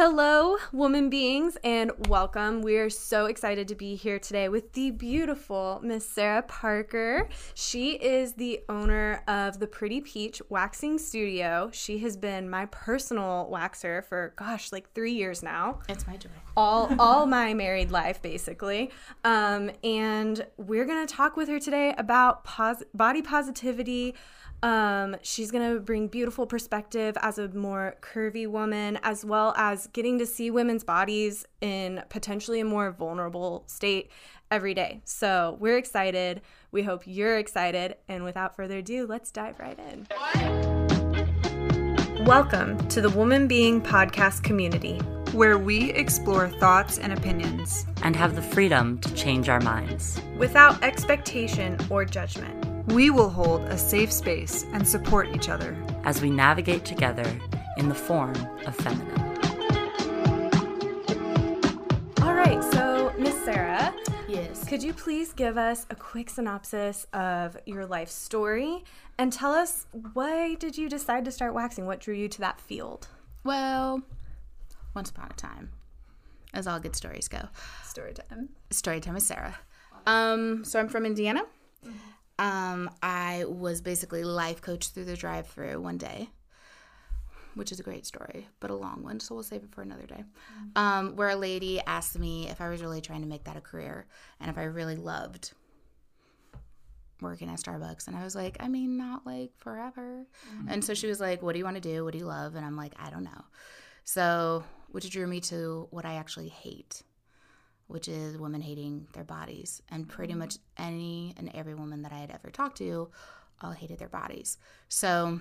Hello, woman beings, and welcome. We are so excited to be here today with the beautiful Miss Sarah Parker. She is the owner of the Pretty Peach Waxing Studio. She has been my personal waxer for gosh, like three years now. It's my joy. All all my married life, basically. Um, and we're gonna talk with her today about pos- body positivity. Um, she's going to bring beautiful perspective as a more curvy woman, as well as getting to see women's bodies in potentially a more vulnerable state every day. So we're excited. We hope you're excited. And without further ado, let's dive right in. Welcome to the Woman Being Podcast community. where we explore thoughts and opinions. and have the freedom to change our minds. Without expectation or judgment. We will hold a safe space and support each other. as we navigate together in the form of feminine. All right, so Miss Sarah, Yes. Could you please give us a quick synopsis of your life story and tell us why did you decide to start waxing? What drew you to that field? Well, once upon a time, as all good stories go. Story time. Story time with Sarah. Um, so I'm from Indiana. Um, I was basically life coach through the drive-through one day, which is a great story, but a long one, so we'll save it for another day. Um, where a lady asked me if I was really trying to make that a career and if I really loved working at Starbucks. And I was like, I mean, not like forever. And so she was like, What do you want to do? What do you love? And I'm like, I don't know. So, which drew me to what I actually hate, which is women hating their bodies. And pretty mm-hmm. much any and every woman that I had ever talked to all hated their bodies. So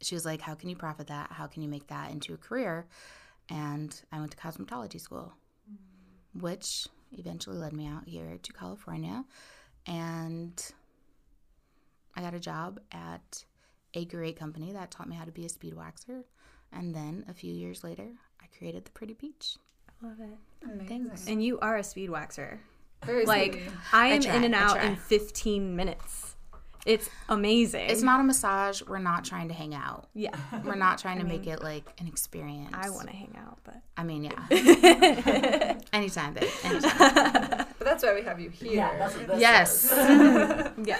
she was like, How can you profit that? How can you make that into a career? And I went to cosmetology school, mm-hmm. which eventually led me out here to California. And I got a job at a great company that taught me how to be a speed waxer. And then a few years later, I created the Pretty Peach. Love it. Thanks. And you are a speed waxer. Very Like sweet. I am try, in and out in 15 minutes. It's amazing. It's not a massage. We're not trying to hang out. Yeah. We're not trying to make it like an experience. I want to hang out, but I mean, yeah. anytime, babe. Anytime. But that's why we have you here. Yes. yeah.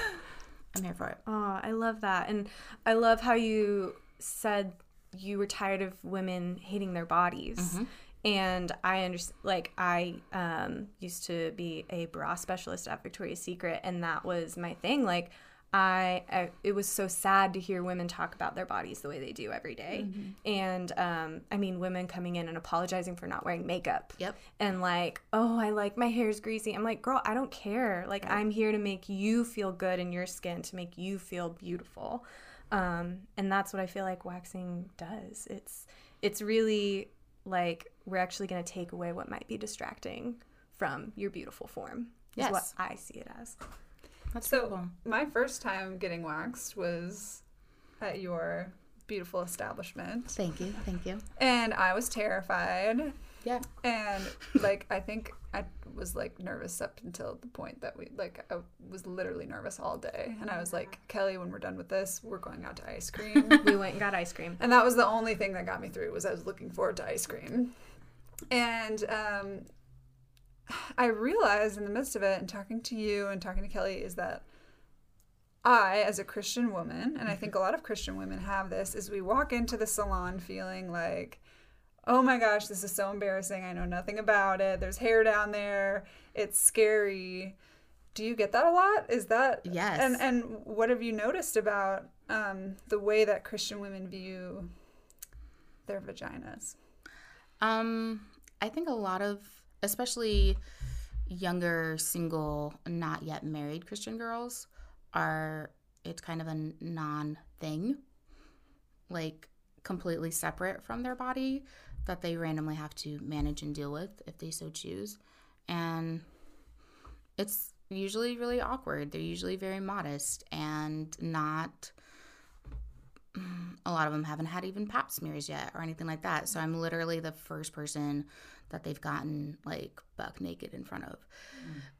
I'm here for it. Oh, I love that. And I love how you said you were tired of women hating their bodies. Mm-hmm. And I understand, like, I um, used to be a bra specialist at Victoria's Secret, and that was my thing. Like, I, I it was so sad to hear women talk about their bodies the way they do every day. And um, I mean, women coming in and apologizing for not wearing makeup. Yep. And like, oh, I like my hair's greasy. I'm like, girl, I don't care. Like, I'm here to make you feel good in your skin, to make you feel beautiful. Um, and that's what I feel like waxing does. It's it's really like we're actually going to take away what might be distracting from your beautiful form. Is what I see it as. That's So cool. my first time getting waxed was at your beautiful establishment, Thank you. Thank you. and I was terrified. Yeah. And like I think I was like nervous up until the point that we like I was literally nervous all day, and I was like, Kelly, when we're done with this, we're going out to ice cream. We went and got ice cream. and that was the only thing that got me through was I was looking forward to ice cream. And um, I realized in the midst of it, and talking to you and talking to Kelly, is that I, as a Christian woman, and I think a lot of Christian women have this, is we walk into the salon feeling like, oh my gosh, this is so embarrassing. I know nothing about it. There's hair down there. It's scary. Do you get that a lot? Is that Yes. And and what have you noticed about um, the way that Christian women view their vaginas? Um, I think a lot of, especially younger, single, not yet married Christian girls, are it's kind of a non thing, like completely separate from their body that they randomly have to manage and deal with if they so choose. And it's usually really awkward. They're usually very modest and not a lot of them haven't had even pap smears yet or anything like that. So I'm literally the first person that they've gotten like buck naked in front of.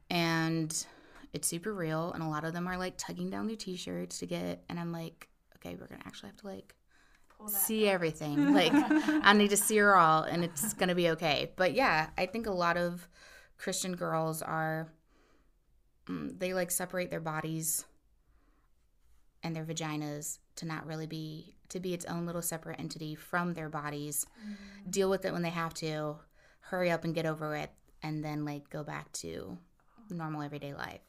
And it's super real. And a lot of them are like tugging down their t shirts to get, and I'm like, okay, we're going to actually have to like see everything. Like I need to see her all and it's going to be okay. But yeah, I think a lot of Christian girls are mm, they like separate their bodies and their vaginas to not really be to be its own little separate entity from their bodies. Deal with it when they have to. Hurry up and get over it and then like go back to normal everyday life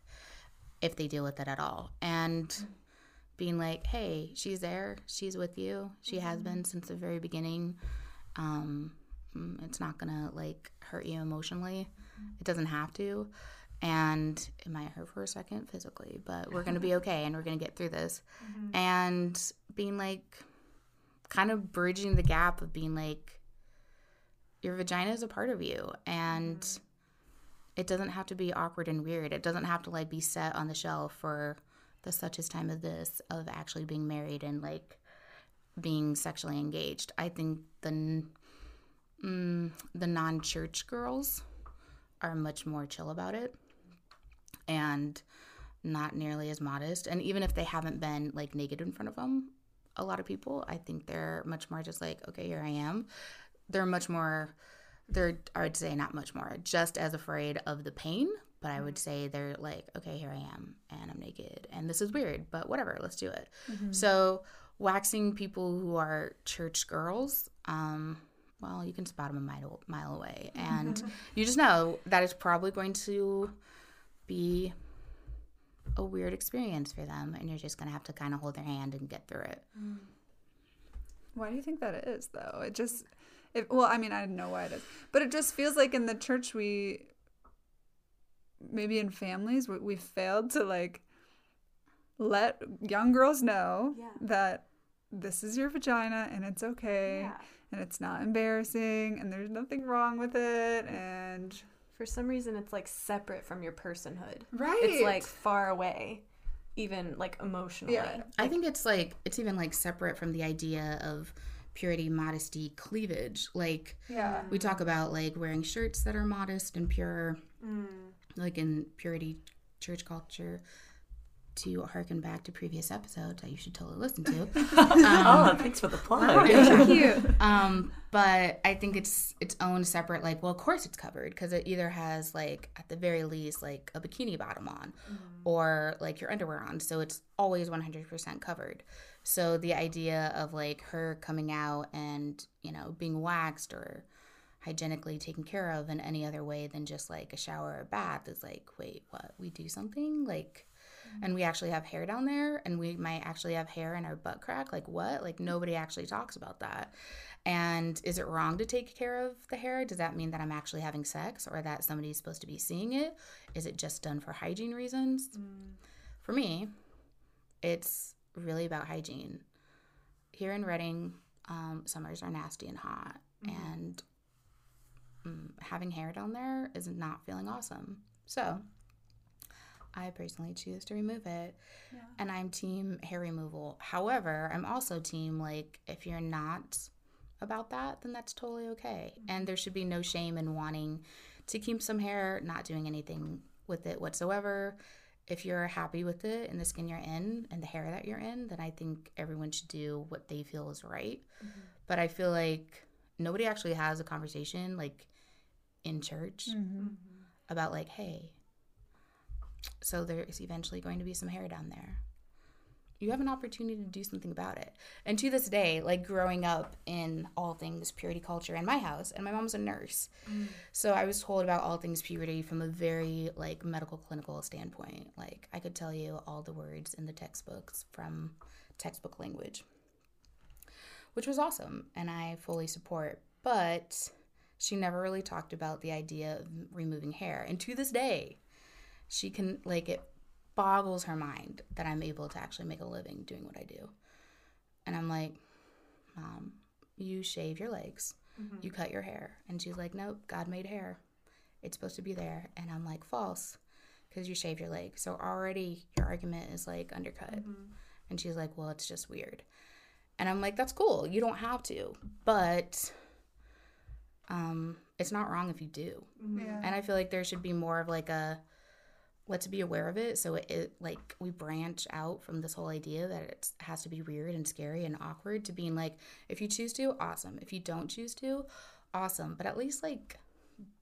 if they deal with it at all. And being like, hey, she's there, she's with you, she has been since the very beginning. Um, mm, it's not gonna like hurt you emotionally. It doesn't have to. And it might hurt for a second physically, but we're gonna be okay and we're gonna get through this. And being like, kind of bridging the gap of being like, your vagina is a part of you. And it doesn't have to be awkward and weird. It doesn't have to like be set on the shelf for the such as time of this of actually being married and like being sexually engaged. I think the mm, the non church girls are much more chill about it and not nearly as modest. And even if they haven't been like naked in front of them, a lot of people, I think they're much more just like, okay, here I am. They're much more, they're, I would say not much more, just as afraid of the pain. But I would say they're like, okay, here I am and I'm naked and this is weird, but whatever, let's do it. So, waxing people who are church girls, um, well, you can spot them a mile, mile away. And you just know that it's probably going to be a weird experience for them. And you're just going to have to kind of hold their hand and get through it. Mm. Why do you think that is, though? It just, it, well, I mean, I don't know why it is, but it just feels like in the church we, maybe in families, we, we failed to like let young girls know Yeah. that this is your vagina and it's okay Yeah. and it's not embarrassing and there's nothing wrong with it and For some reason, it's like separate from your personhood. right It's like far away, even like emotionally. Yeah. I think it's like, it's even like separate from the idea of purity, modesty, cleavage. Like, yeah we talk about like wearing shirts that are modest and pure, mm. like in purity church culture. To harken back to previous episodes that you should totally listen to. oh, thanks for the plug. Thank you. um, but I think it's its own separate. Like, well, of course it's covered because it either has like at the very least like a bikini bottom on, or like your underwear on, so it's always one hundred percent covered. So the idea of like her coming out and you know being waxed or hygienically taken care of in any other way than just like a shower or a bath is like, wait, what? We do something like and we actually have hair down there and we might actually have hair in our butt crack like what? Like nobody actually talks about that. And is it wrong to take care of the hair? Does that mean that i'm actually having sex or that somebody's supposed to be seeing it? Is it just done for hygiene reasons? For me it's really about hygiene. Here in Redding um, summers are nasty and hot and mm, having hair down there is not feeling awesome. So I personally choose to remove it. And I'm team hair removal. However, I'm also team like if you're not about that, then that's totally okay. Mm-hmm. And there should be no shame in wanting to keep some hair, not doing anything with it whatsoever. If you're happy with it and the skin you're in and the hair that you're in, then I think everyone should do what they feel is right. Mm-hmm. But I feel like nobody actually has a conversation like in church mm-hmm. about like, hey, so there is eventually going to be some hair down there. You have an opportunity to do something about it. And to this day, like growing up in all things purity culture in my house, and my mom's a nurse. Mm. So I was told about all things puberty from a very like medical clinical standpoint. Like I could tell you all the words in the textbooks from textbook language. Which was awesome and I fully support. But she never really talked about the idea of removing hair. And to this day, she can like it boggles her mind that I'm able to actually make a living doing what I do. And I'm like, Mom, you shave your legs, mm-hmm. you cut your hair. And she's like, Nope, God made hair. It's supposed to be there. And I'm like, False, because you shave your legs. So already your argument is like undercut. Mm-hmm. And she's like, Well, it's just weird. And I'm like, That's cool. You don't have to. But um, it's not wrong if you do. Mm-hmm. yeah And I feel like there should be more of like a let's be aware of it. So it, it like we branch out from this whole idea that it has to be weird and scary and awkward to being like if you choose to awesome. If you don't choose to awesome. But at least like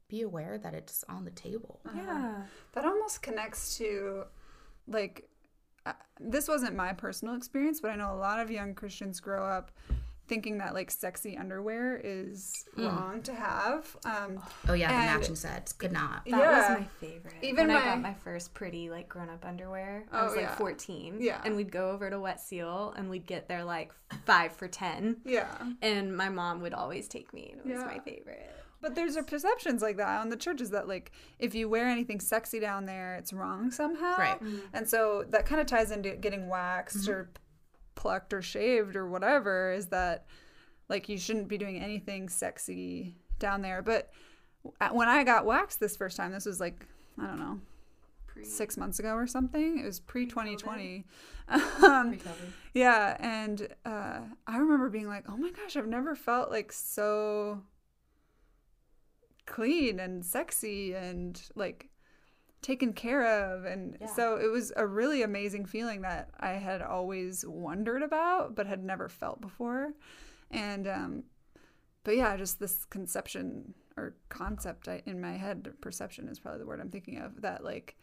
be aware that it's on the table. Yeah. That almost connects to like uh, this wasn't my personal experience, but I know a lot of young Christians grow up thinking that like sexy underwear is wrong to have. Um, oh yeah the matching sets could not That Yeah. was my favorite. Even when my- I got my first pretty like grown up underwear, I Oh, was like yeah. 14. Yeah. And we'd go over to Wet Seal and we'd get there like five for 10. yeah. And my mom would always take me and it was Yeah. my favorite. But there's a perceptions like that on the churches that like if you wear anything sexy down there, it's wrong somehow. Right. And so that kind of ties into getting waxed Mm-hmm. or plucked or shaved or whatever is that like you shouldn't be doing anything sexy down there. But when I got waxed this first time, this was like I don't know, six months ago or something. It was pre 2020. Um, yeah, and uh, I remember being like, "Oh my gosh, I've never felt like so clean and sexy and like taken care of." And so it was a really amazing feeling that I had always wondered about but had never felt before. And um, but yeah, just this conception or concept I, in my head, perception is probably the word I'm thinking of. That like,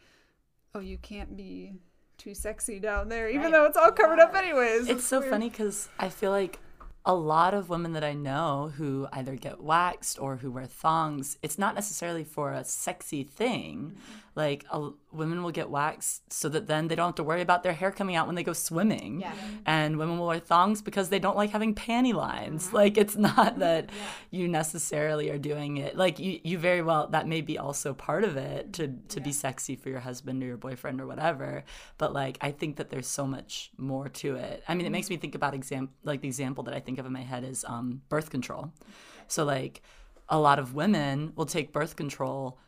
oh, you can't be too sexy down there, even Right. though it's all covered up anyways. It's so weird. funny because I feel like a lot of women that I know who either get waxed or who wear thongs, it's not necessarily for a sexy thing. Like a, women will get waxed so that then they don't have to worry about their hair coming out when they go swimming. Yeah. And women will wear thongs because they don't like having panty lines. Like it's not that you necessarily are doing it. Like you, you very well that may be also part of it to to be sexy for your husband or your boyfriend or whatever. But like I think that there's so much more to it. I mean, it makes me think about exam like the example that I think of in my head is um, birth control. So like a lot of women will take birth control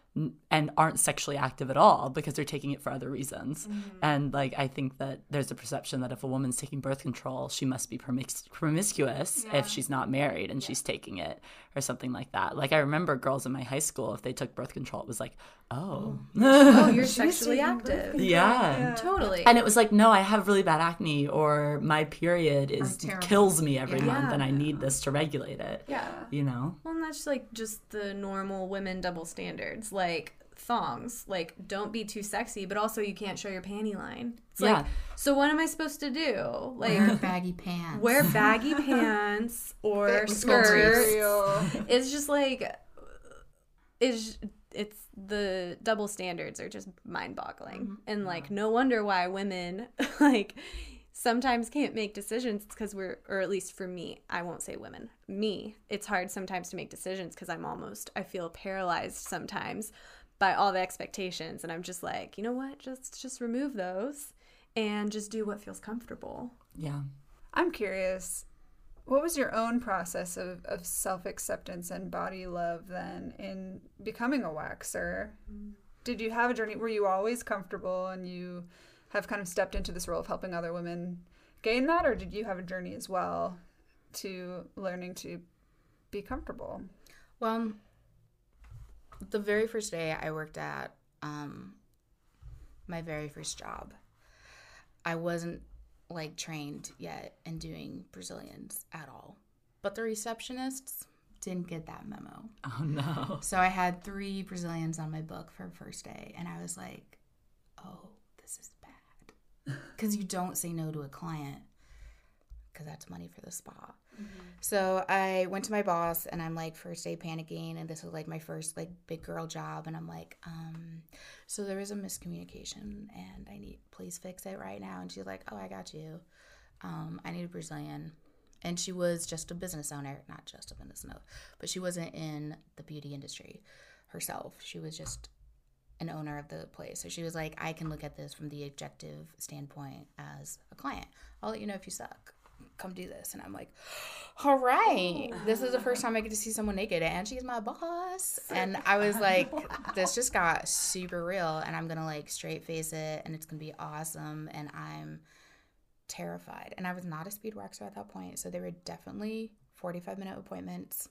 and aren't sexually active at all because they're taking it for other reasons. Mm-hmm. And like I think that there's a perception that if a woman's taking birth control, she must be promis- promiscuous if she's not married and she's taking it or something like that. Like I remember girls in my high school if they took birth control, it was like, oh, Oh, oh you're sexually active. yeah. Totally. And it was like, no, I have really bad acne, or my period is kills me every Yeah. month, and I need this to regulate it. yeah. You know? Well, and that's like just the normal women double standards. Like thongs, like don't be too sexy, but also you can't show your panty line. It's Yeah. like, so what am I supposed to do? wear Like baggy pants wear baggy pants or Fit skirts. It's just like it's it's the double standards are just mind-boggling. Mm-hmm. And like no wonder why women like sometimes can't make decisions because we're or at least for me i won't say women me it's hard sometimes to make decisions because i'm almost i feel paralyzed sometimes by all the expectations and i'm just like you know what just just remove those and just do what feels comfortable Yeah. I'm curious, what was your own process of, of self acceptance and body love then in becoming a waxer? Mm. Did you have a journey? Were you always comfortable and you have kind of stepped into this role of helping other women gain that, or did you have a journey as well to learning to be comfortable? Well, the very first day I worked at um, my very first job, I wasn't like trained yet in doing Brazilians at all. But the receptionists didn't get that memo. Oh no. So I had three Brazilians on my book for first day, and I was like, oh, this is bad. Because you don't say no to a client, because that's money for the spa. So I went to my boss, and I'm like, first day panicking, and this was like my first like big girl job, and I'm like, um, so there was a miscommunication, and I need please fix it right now. And she's like, oh, I got you. Um, I need a Brazilian. And she was just a business owner, not just a business owner, but she wasn't in the beauty industry herself. She was just an owner of the place. So she was like, I can look at this from the objective standpoint as a client. I'll let you know if you suck. Come do this. And I'm like, all right. This is the first time I get to see someone naked, and she's my boss. And I was like, this just got super real, and I'm going to like straight face it, and it's going to be awesome. And I'm terrified. And I was not a speed waxer at that point. So there were definitely 45 minute appointments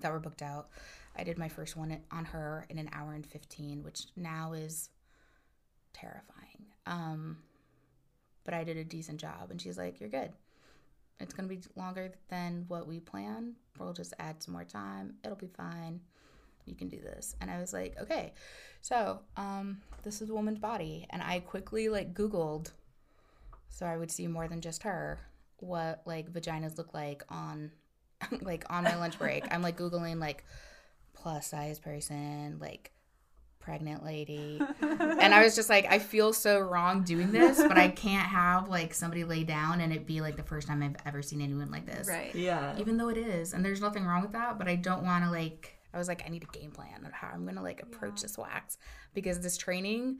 that were booked out. I did my first one on her in an hour and 15, which now is terrifying. Um, but I did a decent job. And she's like, You're good. It's going to be longer than what we planned. We'll just add some more time. It'll be fine. You can do this. And I was like, Okay. So, um, this is a woman's body. And I quickly like Googled so I would see more than just her what like vaginas look like on like on my lunch break. I'm like googling like plus size person, like pregnant lady. and I was just like I feel so wrong doing this, but I can't have like somebody lay down and it be like the first time I've ever seen anyone like this. Right. Yeah. Even though it is, and there's nothing wrong with that, but I don't want to like I was like I need a game plan of how I'm going to like approach this wax because this training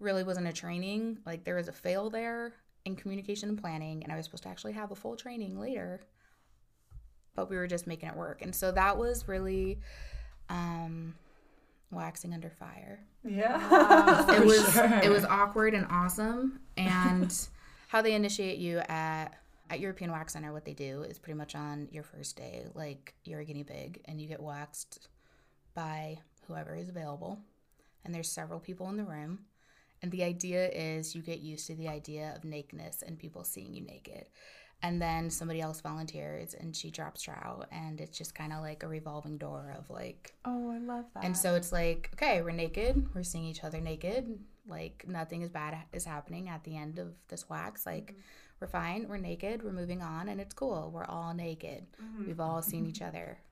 really wasn't a training. Like there was a fail there in communication and planning, and I was supposed to actually have a full training later, but we were just making it work. And so that was really um, waxing under fire. Yeah. it was sure. it was awkward and awesome. And how they initiate you at at European Wax Center, what they do is pretty much on your first day, like you're a guinea pig, and you get waxed by whoever is available. And there's several people in the room. And the idea is you get used to the idea of nakedness and people seeing you naked. And then somebody else volunteers and she drops trout. And it's just kind of like a revolving door of like, Oh, I love that. and so it's like, okay, we're naked. We're seeing each other naked. Like nothing is bad is happening at the end of this wax. Like mm-hmm. we're fine. We're naked. We're moving on, and it's cool. We're all naked. Mm-hmm. We've all seen each other.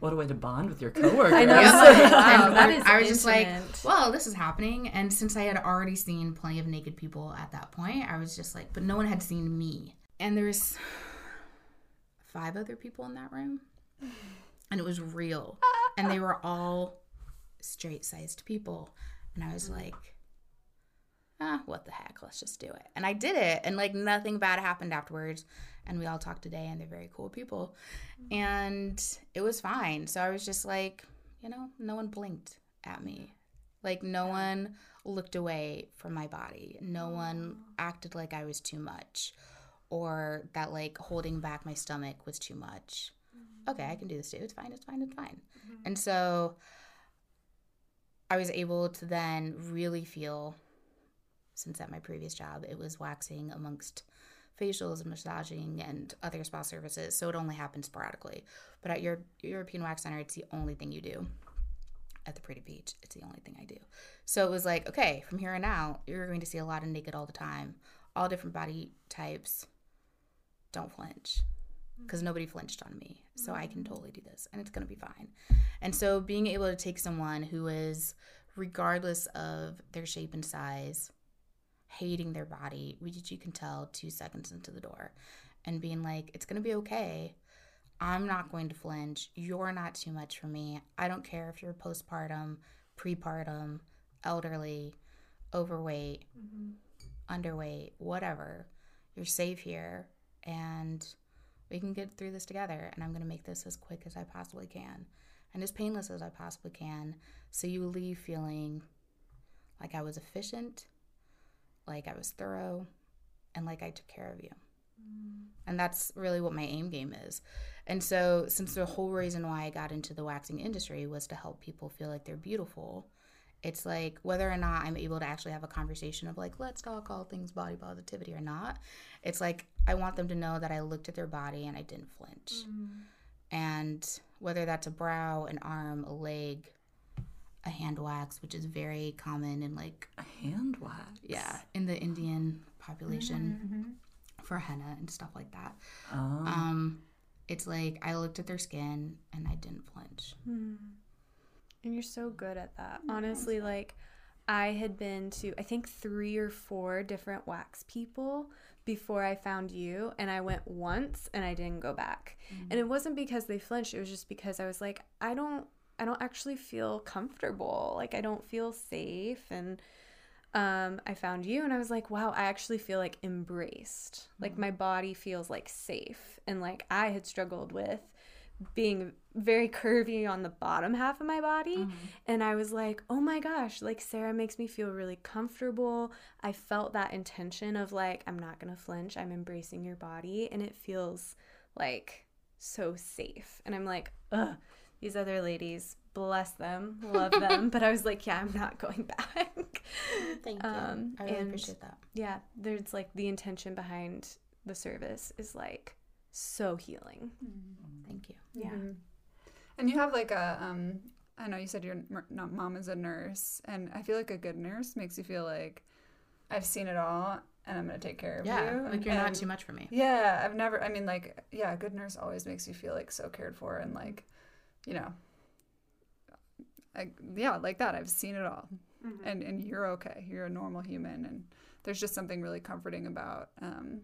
What a way to bond with your coworkers. I know. Yeah. Wow, and that I- is I was just like, well, this is happening. And since I had already seen plenty of naked people at that point, I was just like, but no one had seen me. And there's five other people in that room, and it was real. And they were all straight sized people. And I was like, ah, what the heck? Let's just do it. And I did it. And like nothing bad happened afterwards. And we all talked today, and they're very cool people. And it was fine. So I was just like, you know, no one blinked at me. Like no one looked away from my body. No one acted like I was too much or that like holding back my stomach was too much. Okay, I can do this too. It's fine. It's fine. It's fine. Mm-hmm. And so I was able to then really feel since at my previous job it was waxing amongst facials and massaging and other spa services so it only happened sporadically but at your european wax center it's the only thing you do at the Pretty Peach it's the only thing i do so it was like okay from here on out you're going to see a lot of naked all the time all different body types don't flinch because nobody flinched on me so i can mm. totally do this and it's going to be fine. And so being able to take someone who is regardless of their shape and size hating their body which you can tell two seconds into the door and being like it's going to be okay. I'm not going to flinch. You're not too much for me. I don't care if you're postpartum prepartum elderly overweight mm-hmm. underweight whatever. You're safe here and we can get through this together and i'm going to make this as quick as i possibly can and as painless as i possibly can so you leave feeling like i was efficient like i was thorough and like i took care of you. Mm. And that's really what my aim game is. And so since the whole reason why i got into the waxing industry was to help people feel like they're beautiful it's like whether or not i'm able to actually have a conversation of like let's talk all things body positivity or not it's like i want them to know that i looked at their body and i didn't flinch. Mm-hmm. And whether that's a brow an arm a leg a hand wax which is very common in like A hand wax. yeah in the indian population mm-hmm. for henna and stuff like that. Oh. um it's like i looked at their skin and i didn't flinch. Hmm. And you're so good at that. Mm-hmm. Honestly, like I had been to I think 3 or 4 different wax people before I found you and I went once and I didn't go back. And it wasn't because they flinched, it was just because I was like I don't I don't actually feel comfortable. Like I don't feel safe and um I found you and I was like, wow, I actually feel like embraced. Like my body feels like safe and like I had struggled with being very curvy on the bottom half of my body. And I was like, oh my gosh, like Sarah makes me feel really comfortable. I felt that intention of like, I'm not going to flinch. I'm embracing your body. And it feels like so safe. And I'm like, ugh, these other ladies, bless them, love them. but I was like, yeah, I'm not going back. Thank you. Um, I really appreciate that. yeah, there's like the intention behind the service is like so healing. Thank you. Yeah. Mhm. And you have like a, um, I know you said your not mom is a nurse, and I feel like a good nurse makes you feel like I've seen it all, and I'm gonna take care of Yeah, you. like you're not too much for me. Yeah, I've never. I mean, like, yeah, a good nurse always makes you feel like so cared for, and like, you know, like yeah, like that. I've seen it all, and and you're okay. You're a normal human, and there's just something really comforting about um,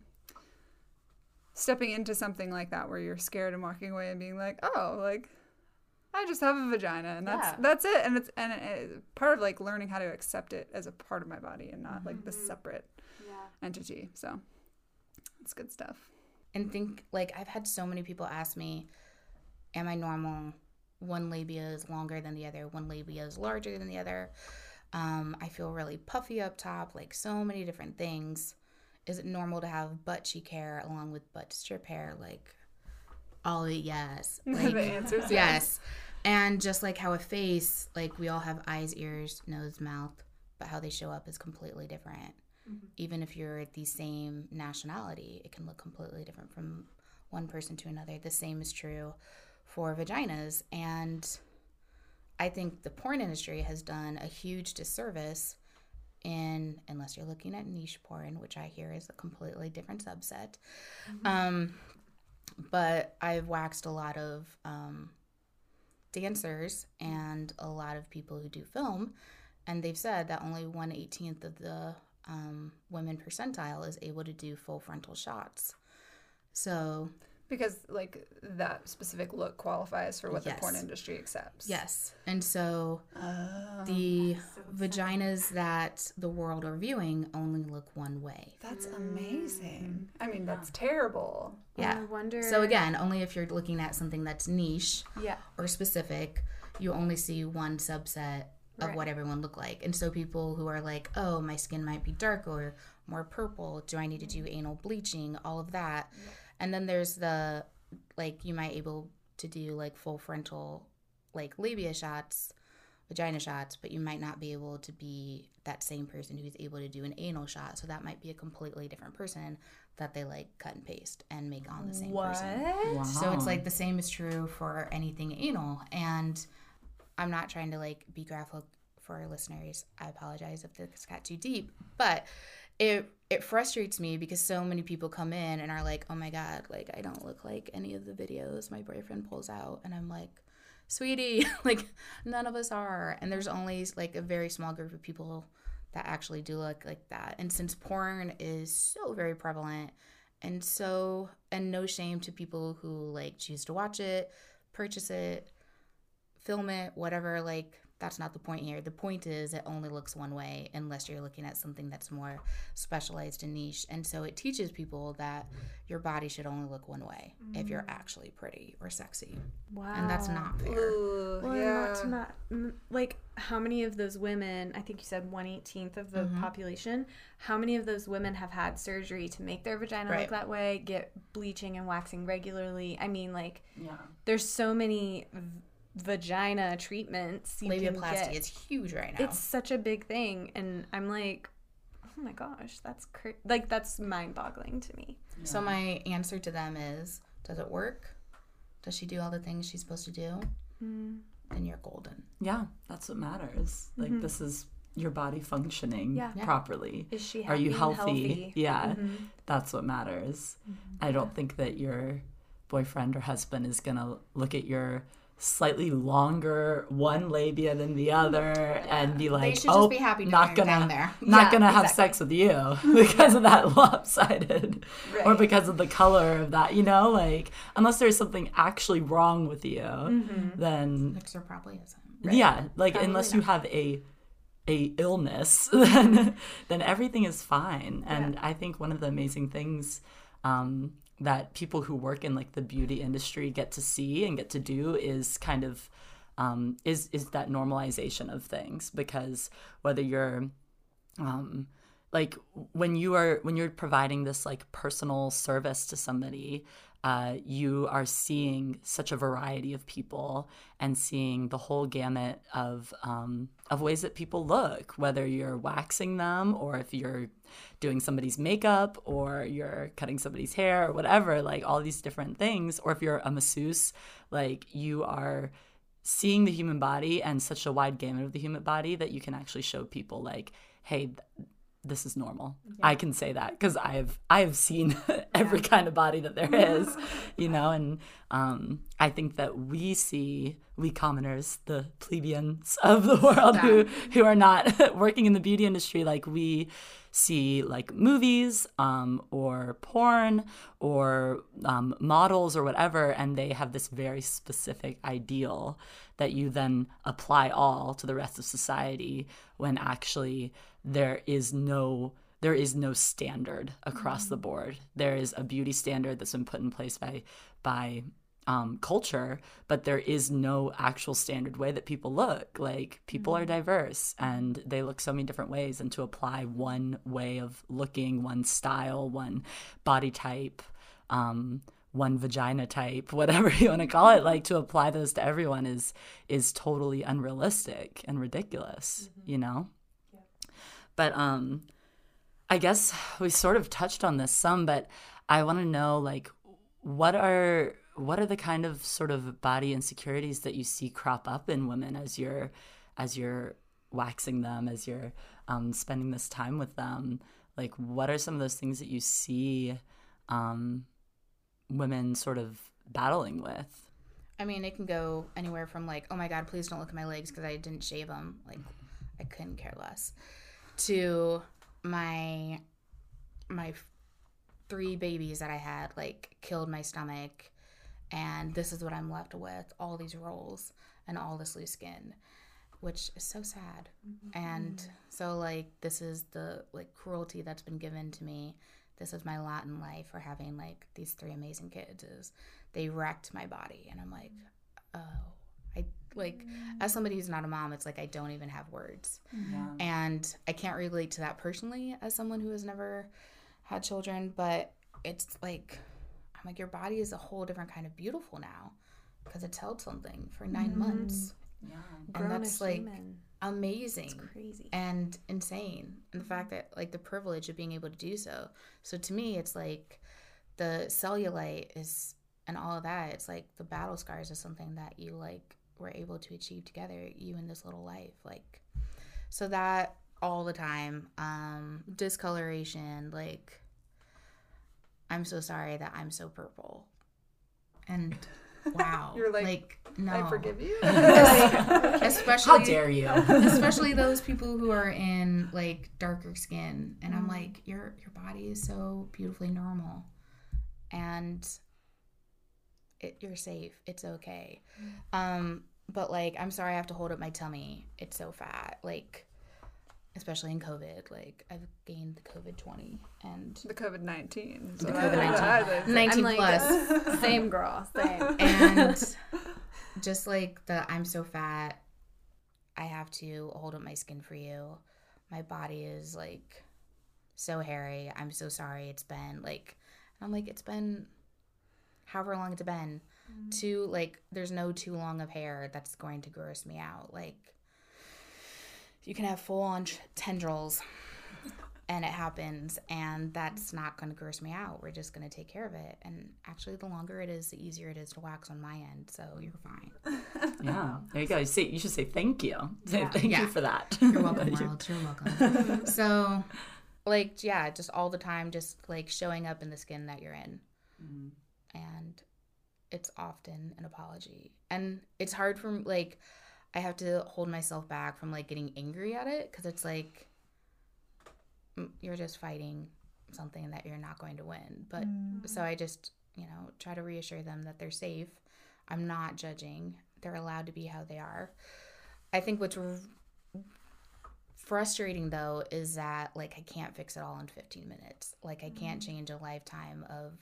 stepping into something like that where you're scared and walking away and being like, oh, like. I just have a vagina, and that's Yeah. that's it. And it's and it, part of like learning how to accept it as a part of my body and not like the separate entity. So it's good stuff. and think like I've had so many people ask me, "Am I normal? One labia is longer than the other. One labia is larger than the other. Um, I feel really puffy up top. Like so many different things. Is it normal to have butt cheek hair along with butt strip hair? Like all it, yes. Like the answer is yes. And just like how a face, like we all have eyes, ears, nose, mouth, but how they show up is completely different. Mm-hmm. Even if you're the same nationality, it can look completely different from one person to another. The same is true for vaginas. And I think the porn industry has done a huge disservice in, unless you're looking at niche porn, which I hear is a completely different subset. Um, but I've waxed a lot of um, dancers and a lot of people who do film, and they've said that only one eighteenth of the um, women percentile is able to do full frontal shots. So Because like that specific look qualifies for what the porn industry accepts. yes, and so Oh, the vaginas that the world are viewing only look one way. that's amazing. Mm. I mean, that's terrible. Yeah. I wonder. So again, only if you're looking at something that's niche yeah. or specific, you only see one subset of Right. what everyone look like. And so people who are like, "Oh, my skin might be dark or more purple. Do I need to do anal bleaching?" All of that. And then there's the like you might able to do like full frontal like labia shots, vagina shots, but you might not be able to be that same person who's able to do an anal shot. So that might be a completely different person that they like cut and paste and make on the same What? person. Wow. So it's like the same is true for anything anal. And I'm not trying to like be graphic for our listeners. I apologize if this got too deep, but it it frustrates me because so many people come in and are like, "Oh my god, like I don't look like any of the videos my boyfriend pulls out," and I'm like, "Sweetie, like none of us are." And there's only like a very small group of people that actually do look like that. And since porn is so very prevalent and so and no shame to people who like choose to watch it, purchase it, film it, whatever, like that's not the point here. The point is it only looks one way unless you're looking at something that's more specialized and niche. And so it teaches people that your body should only look one way if you're actually pretty or sexy. Wow. And that's not fair. Ooh, Well, yeah. not to not mm, like how many of those women? I think you said one eighteenth of the Mm-hmm. population. How many of those women have had surgery to make their vagina Right. look that way? Get bleaching and waxing regularly. I mean, like yeah. there's so many v- vagina treatments. You Labiaplasty get. is huge right now. It's such a big thing, and I'm like, oh my gosh, that's cra- like that's mind boggling to me. So my answer to them is, does it work? Does she do all the things she's supposed to do? Mm. Then you're golden. Yeah, that's what matters. Like mm-hmm. this is your body functioning Yeah. Yeah. properly. Is she Are you happy and healthy? healthy? Yeah, mm-hmm. that's what matters. Mm-hmm. I don't think that your boyfriend or husband is gonna look at your slightly longer one labia than the other and be like, should just "Oh, be happy not gonna, down there." not Yeah, gonna have exactly. sex with you because of that lopsided, or because of the color of that." You know, like unless there's something actually wrong with you, Mm-hmm. then there probably isn't. yeah, like unless you have a a illness, then then everything is fine. And I think one of the amazing things um, that people who work in like the beauty industry get to see and get to do is kind of um, is is that normalization of things because whether you're um, like when you are when you're providing this like personal service to somebody uh, you are seeing such a variety of people and seeing the whole gamut of um, of ways that people look, whether you're waxing them or if you're doing somebody's makeup or you're cutting somebody's hair or whatever, like all these different things, or if you're a masseuse, like you are seeing the human body and such a wide gamut of the human body that you can actually show people like, hey, this is normal. Yeah. I can say that because I've I've seen every yeah. kind of body that there is, you know, and um, I think that we see we commoners, the plebeians of the world yeah. who who are not working in the beauty industry, like we see like movies um, or porn or um, models or whatever, and they have this very specific ideal that you then apply all to the rest of society when actually there is no there is no standard across mm-hmm. the board. There is a beauty standard that's been put in place by by um, culture, but there is no actual standard way that people look. Like people mm-hmm. are diverse and they look so many different ways, and to apply one way of looking, one style, one body type, um, one vagina type, whatever you want to call it, like to apply those to everyone is is totally unrealistic and ridiculous. Mm-hmm. You know. But um, I guess we sort of touched on this some, but I want to know like what are what are the kind of sort of body insecurities that you see crop up in women as you're as you're waxing them as you're um, spending this time with them? Like what are some of those things that you see um, women sort of battling with? I mean it can go anywhere from like oh my god please don't look at my legs because i didn't shave them like i couldn't care less to my my three babies that I had like killed my stomach and this is what I'm left with all these rolls and all this loose skin which is so sad mm-hmm. and so like this is the like cruelty that's been given to me this is my lot in life for having like these three amazing kids is they wrecked my body and I'm like oh like as somebody who's not a mom, it's like I don't even have words. Yeah. And I can't relate to that personally as someone who has never had children, but it's like I'm like your body is a whole different kind of beautiful now because it's held something for 9 mm-hmm. months. Yeah. And that's like human. amazing. It's crazy. And insane. And the fact that like the privilege of being able to do so. So to me it's like the cellulite is and all of that, it's like the battle scars is something that you like were able to achieve together, you and this little life. Like, so that all the time. Um, discoloration, like, I'm so sorry that I'm so purple. And wow, you're like, like no, I forgive you. especially, how dare you? especially those people who are in like darker skin, and I'm mm. like, your your body is so beautifully normal, and it, you're safe. It's okay. Mm. Um, but like, I'm sorry I have to hold up my tummy. It's so fat. Like, especially in COVID. Like, I've gained the COVID 20 and the COVID 19. So the COVID 19. 19 like, plus. same girl. Same. And just like the I'm so fat, I have to hold up my skin for you. My body is like so hairy. I'm so sorry. It's been like, I'm like, it's been however long it's been mm-hmm. too like there's no too long of hair that's going to gross me out. Like you can have full on tendrils and it happens and that's not going to gross me out. We're just going to take care of it. And actually the longer it is the easier it is to wax on my end so you're fine. Yeah. There you go. You, say, you should say thank you. Say yeah. thank yeah. you for that. You're welcome world. You're welcome. So like yeah just all the time just like showing up in the skin that you're in. Mm-hmm and it's often an apology. And it's hard for like I have to hold myself back from like getting angry at it cuz it's like you're just fighting something that you're not going to win. But mm. so I just, you know, try to reassure them that they're safe. I'm not judging. They're allowed to be how they are. I think what's r- frustrating though is that like I can't fix it all in 15 minutes. Like I can't mm. change a lifetime of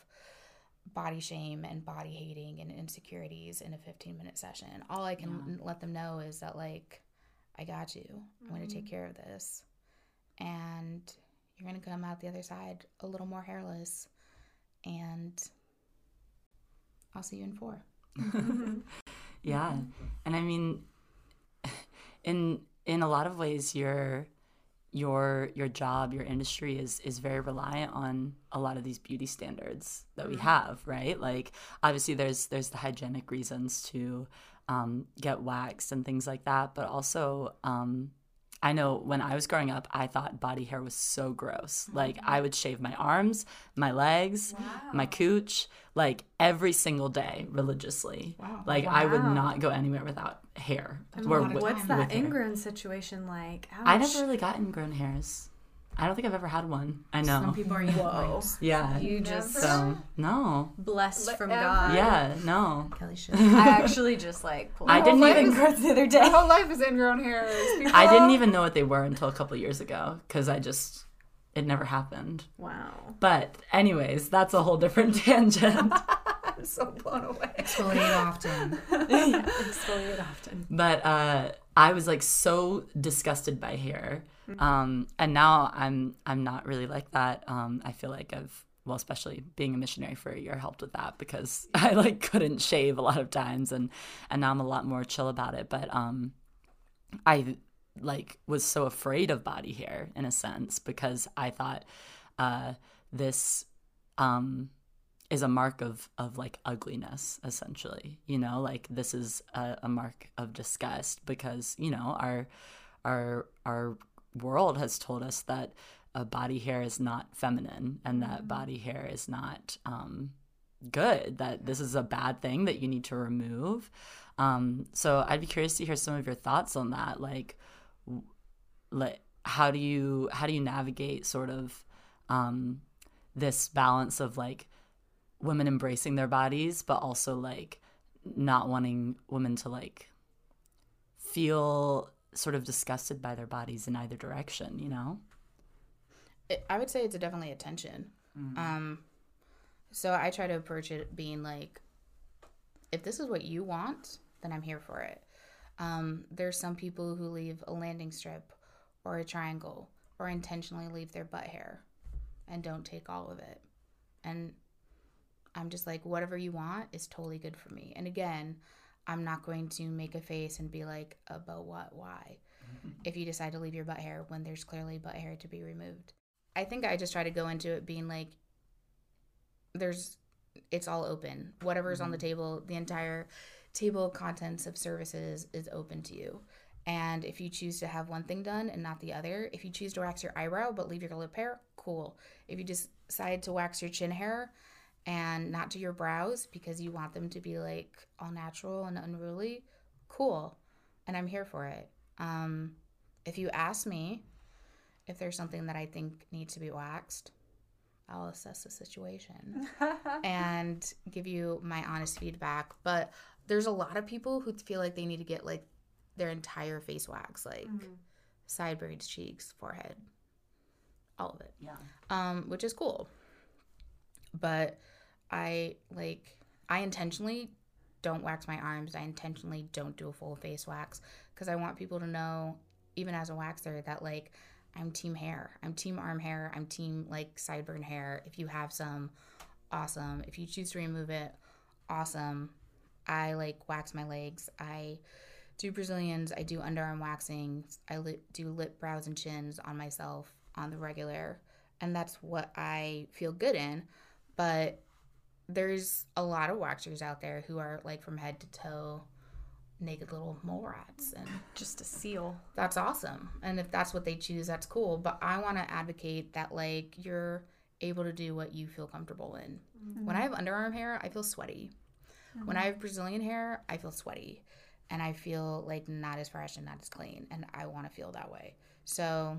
body shame and body hating and insecurities in a 15 minute session. All I can yeah. let them know is that, like, I got you. I'm mm-hmm. going to take care of this. And you're going to come out the other side a little more hairless. And I'll see you in four. Yeah. And I mean in in a lot of ways your your your job, your industry is is very reliant on a lot of these beauty standards that we have, right? Like obviously there's there's the hygienic reasons to um, get waxed and things like that, but also um, I know when I was growing up, I thought body hair was so gross. Like I would shave my arms, my legs, my cooch, like every single day religiously. Like I would not go anywhere without hair. What- with- what's with that hair. ingrown situation like? I never really got ingrown hairs. I don't think I've ever had one. I know. Some people are Whoa. yeah. You just so no. blessed Like from every- God. Yeah, no. Kelly should. I actually just like pulled I didn't even- ingrowns the other day. My whole life is ingrown hairs. People. I didn't even know what they were until a couple years ago because I just it never happened. Wow. But anyways, that's a whole different tangent. I'm so blown away. Exfoliate often. Exfoliate often. but uh, I was like so disgusted by hair, um, and now I'm I'm not really like that. Um, I feel like I've well, especially being a missionary for a year helped with that because I like couldn't shave a lot of times, and and now I'm a lot more chill about it. But um, I like was so afraid of body hair in a sense because I thought uh, this um, is a mark of of like ugliness essentially you know like this is a, a mark of disgust because you know our our our world has told us that uh, body hair is not feminine and that body hair is not um, good that this is a bad thing that you need to remove. Um, so i'd be curious to hear some of your thoughts on that. Like like how do you how do you navigate sort of um, this balance of like women embracing their bodies but also like not wanting women to like feel sort of disgusted by their bodies in either direction you know It, I would say it's definitely a tension. Um, so I try to approach it being like, if this is what you want, then I'm here for it. Um, there's some people who leave a landing strip or a triangle or intentionally leave their butt hair and don't take all of it. And I'm just like, whatever you want is totally good for me. And again, I'm not going to make a face and be like, uh, about what, why? If you decide to leave your butt hair when there's clearly butt hair to be removed. I think I just try to go into it being like, there's, it's all open. Whatever's on the mm-hmm. table, the entire table of contents of services is open to you. And if you choose to have one thing done and not the other, if you choose to wax your eyebrow but leave your lip hair, cool. If you decide to wax your chin hair and not do your brows because you want them to be like all natural and unruly, cool. And I'm here for it. Um, if you ask me if there's something that I think needs to be waxed, I'll assess the situation and give you my honest feedback. But there's a lot of people who feel like they need to get like their entire face wax, like sideburns, cheeks, forehead, all of it yeah um, which is cool. But I like I intentionally don't wax my arms. I intentionally don't do a full face wax because I want people to know, even as a waxer, that like I'm team hair. I'm team arm hair. I'm team like sideburn hair. If you have some, awesome. If you choose to remove it, awesome. I like wax my legs. I do Brazilians. I do underarm waxing. I li- do lip, brows, and chins on myself on the regular. And that's what I feel good in. But there's a lot of waxers out there who are like from head to toe naked little mole rats. And Just a seal. that's awesome. And if that's what they choose, that's cool. But I want to advocate that like you're able to do what you feel comfortable in. Mm-hmm. When I have underarm hair, I feel sweaty. When I mm-hmm. have Brazilian hair, I feel sweaty. And I feel like not as fresh and not as clean. And I want to feel that way. So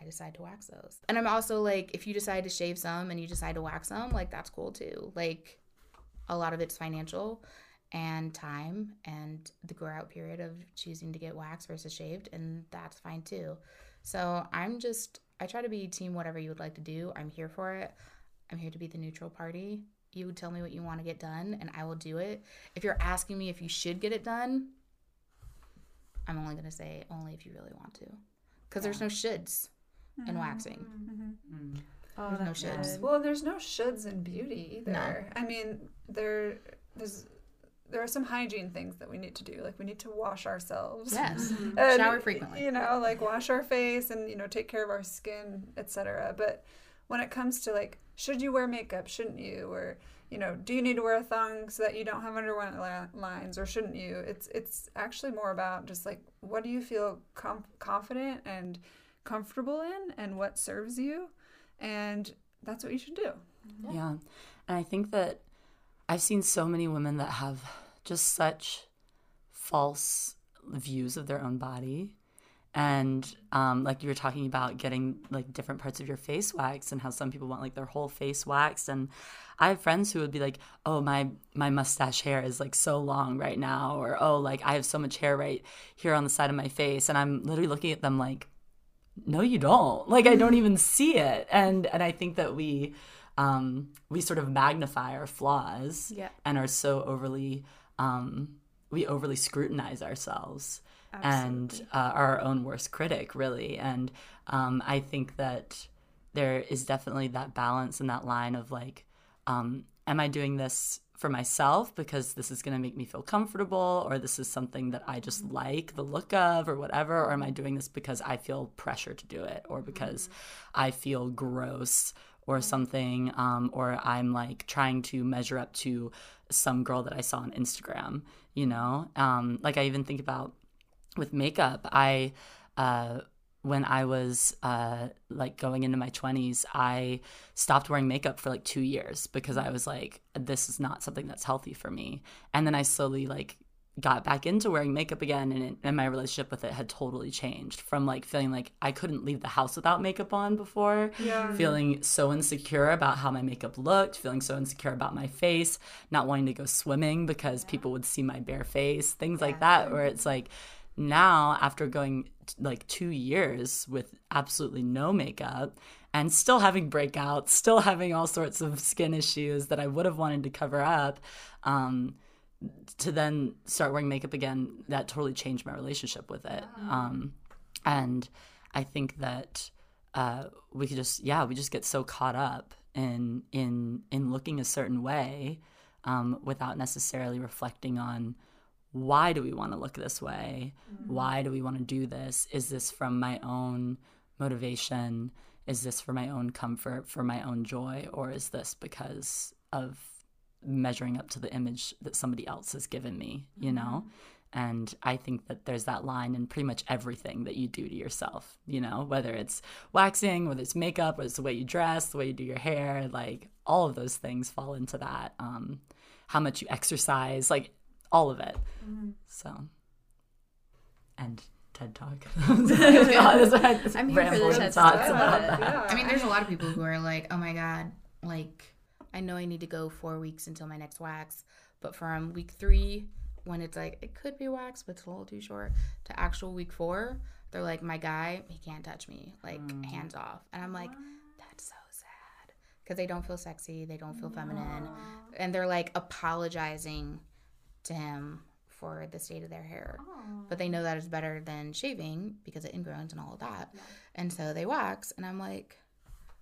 I decide to wax those. And I'm also like, if you decide to shave some and you decide to wax some, like that's cool too. Like a lot of it's financial and time and the grow out period of choosing to get waxed versus shaved, and that's fine too. So I'm just, I try to be team whatever you would like to do. I'm here for it. I'm here to be the neutral party. You would tell me what you want to get done, and I will do it. If you're asking me if you should get it done, I'm only going to say only if you really want to. Because there's no shoulds in mm-hmm. waxing. Mm-hmm. Oh, There's no shoulds. good. Well, there's no shoulds in beauty either. No. I mean, there there's there are some hygiene things that we need to do. Like we need to wash ourselves. Yes. Mm-hmm. And, Shower frequently. You know, like wash our face and you know take care of our skin, etc. But when it comes to like, should you wear makeup? Shouldn't you? Or you know, do you need to wear a thong so that you don't have underline lines, or shouldn't you? It's it's actually more about just like what do you feel com- confident and comfortable in, and what serves you, and that's what you should do. Yeah. And I think that I've seen so many women that have just such false views of their own body. And um, like you were talking about getting like different parts of your face waxed and how some people want like their whole face waxed. And I have friends who would be like, oh, my, my mustache hair is like so long right now. Or, oh, like I have so much hair right here on the side of my face. And I'm literally looking at them like, no you don't. Like i don't even see it. And and i think that we um we sort of magnify our flaws Yeah. and are so overly um we overly scrutinize ourselves and uh, are our own worst critic really. And um i think that there is definitely that balance and that line of like um am i doing this for myself because this is going to make me feel comfortable or this is something that i just like the look of or whatever or am i doing this because i feel pressure to do it or because i feel gross or something um, or i'm like trying to measure up to some girl that i saw on instagram you know? Um, like i even think about with makeup i uh, when i was uh, like going into my 20s i stopped wearing makeup for like two years because i was like this is not something that's healthy for me and then i slowly like got back into wearing makeup again and, it, and my relationship with it had totally changed from like feeling like i couldn't leave the house without makeup on before Yeah. feeling so insecure about how my makeup looked feeling so insecure about my face not wanting to go swimming because people would see my bare face things like that where it's like now after going like two years with absolutely no makeup and still having breakouts still having all sorts of skin issues that i would have wanted to cover up um, to then start wearing makeup again that totally changed my relationship with it. Um, and i think that uh, we could just yeah we just get so caught up in in in looking a certain way um, without necessarily reflecting on why do we want to look this way? Why do we want to do this? Is this from my own motivation? Is this for my own comfort for my own joy? Or is this because of measuring up to the image that somebody else has given me you know? And i think that there's that line in pretty much everything that you do to yourself you know? Whether it's waxing whether it's makeup whether it's the way you dress the way you do your hair like all of those things fall into that um how much you exercise. Like all of it mm-hmm. so and ted talk I'm here for the TED thoughts Talk. about Yeah. that I mean, there's a lot of people who are like, oh my God, like, I know I need to go four weeks until my next wax. But from week three, when it's like, it could be wax, but it's a little too short, to actual week four, they're like, my guy, he can't touch me, like, mm. hands off. And I'm like, that's so sad. Because they don't feel sexy, they don't feel feminine. And they're like apologizing to him for the state of their hair. But they know that is better than shaving because of ingrowns and all of that. And so they wax, and I'm like,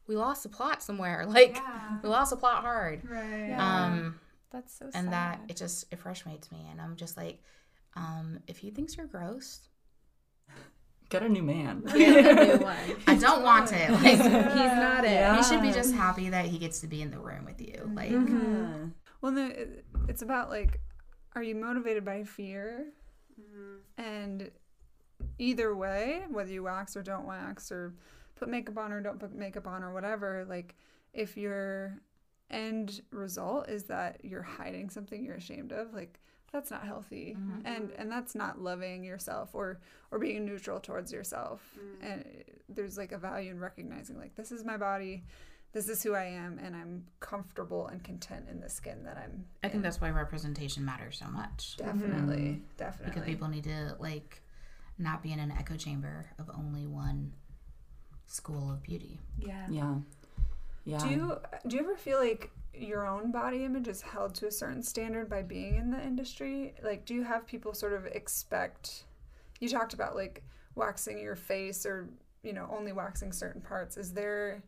we lost the plot somewhere. Like, we lost the plot hard. Right. Um, That's so sad. and that it just it frustrates me, and I'm just like, um, if he thinks you're gross, get a new man Get a new one. I don't want it. Like, He's not it. Yeah. he should be just happy that he gets to be in the room with you. Like, Well, no, it- it's about like, are you motivated by fear? Mm-hmm. And either way, whether you wax or don't wax, or put makeup on or don't put makeup on, or whatever, like, if your end result is that you're hiding something you're ashamed of, like, that's not healthy, mm-hmm. and and that's not loving yourself or or being neutral towards yourself. Mm. And eh, there's like a value in recognizing like this is my body, this is who I am, and I'm comfortable and content in the skin that I'm. I think in. that's why representation matters so much. definitely, mm-hmm. definitely. Because people need to like not be in an echo chamber of only one school of beauty. Yeah. yeah yeah do you do you ever feel like your own body image is held to a certain standard by being in the industry? Like, do you have people sort of expect? You talked about like waxing your face or you know only waxing certain parts. Is there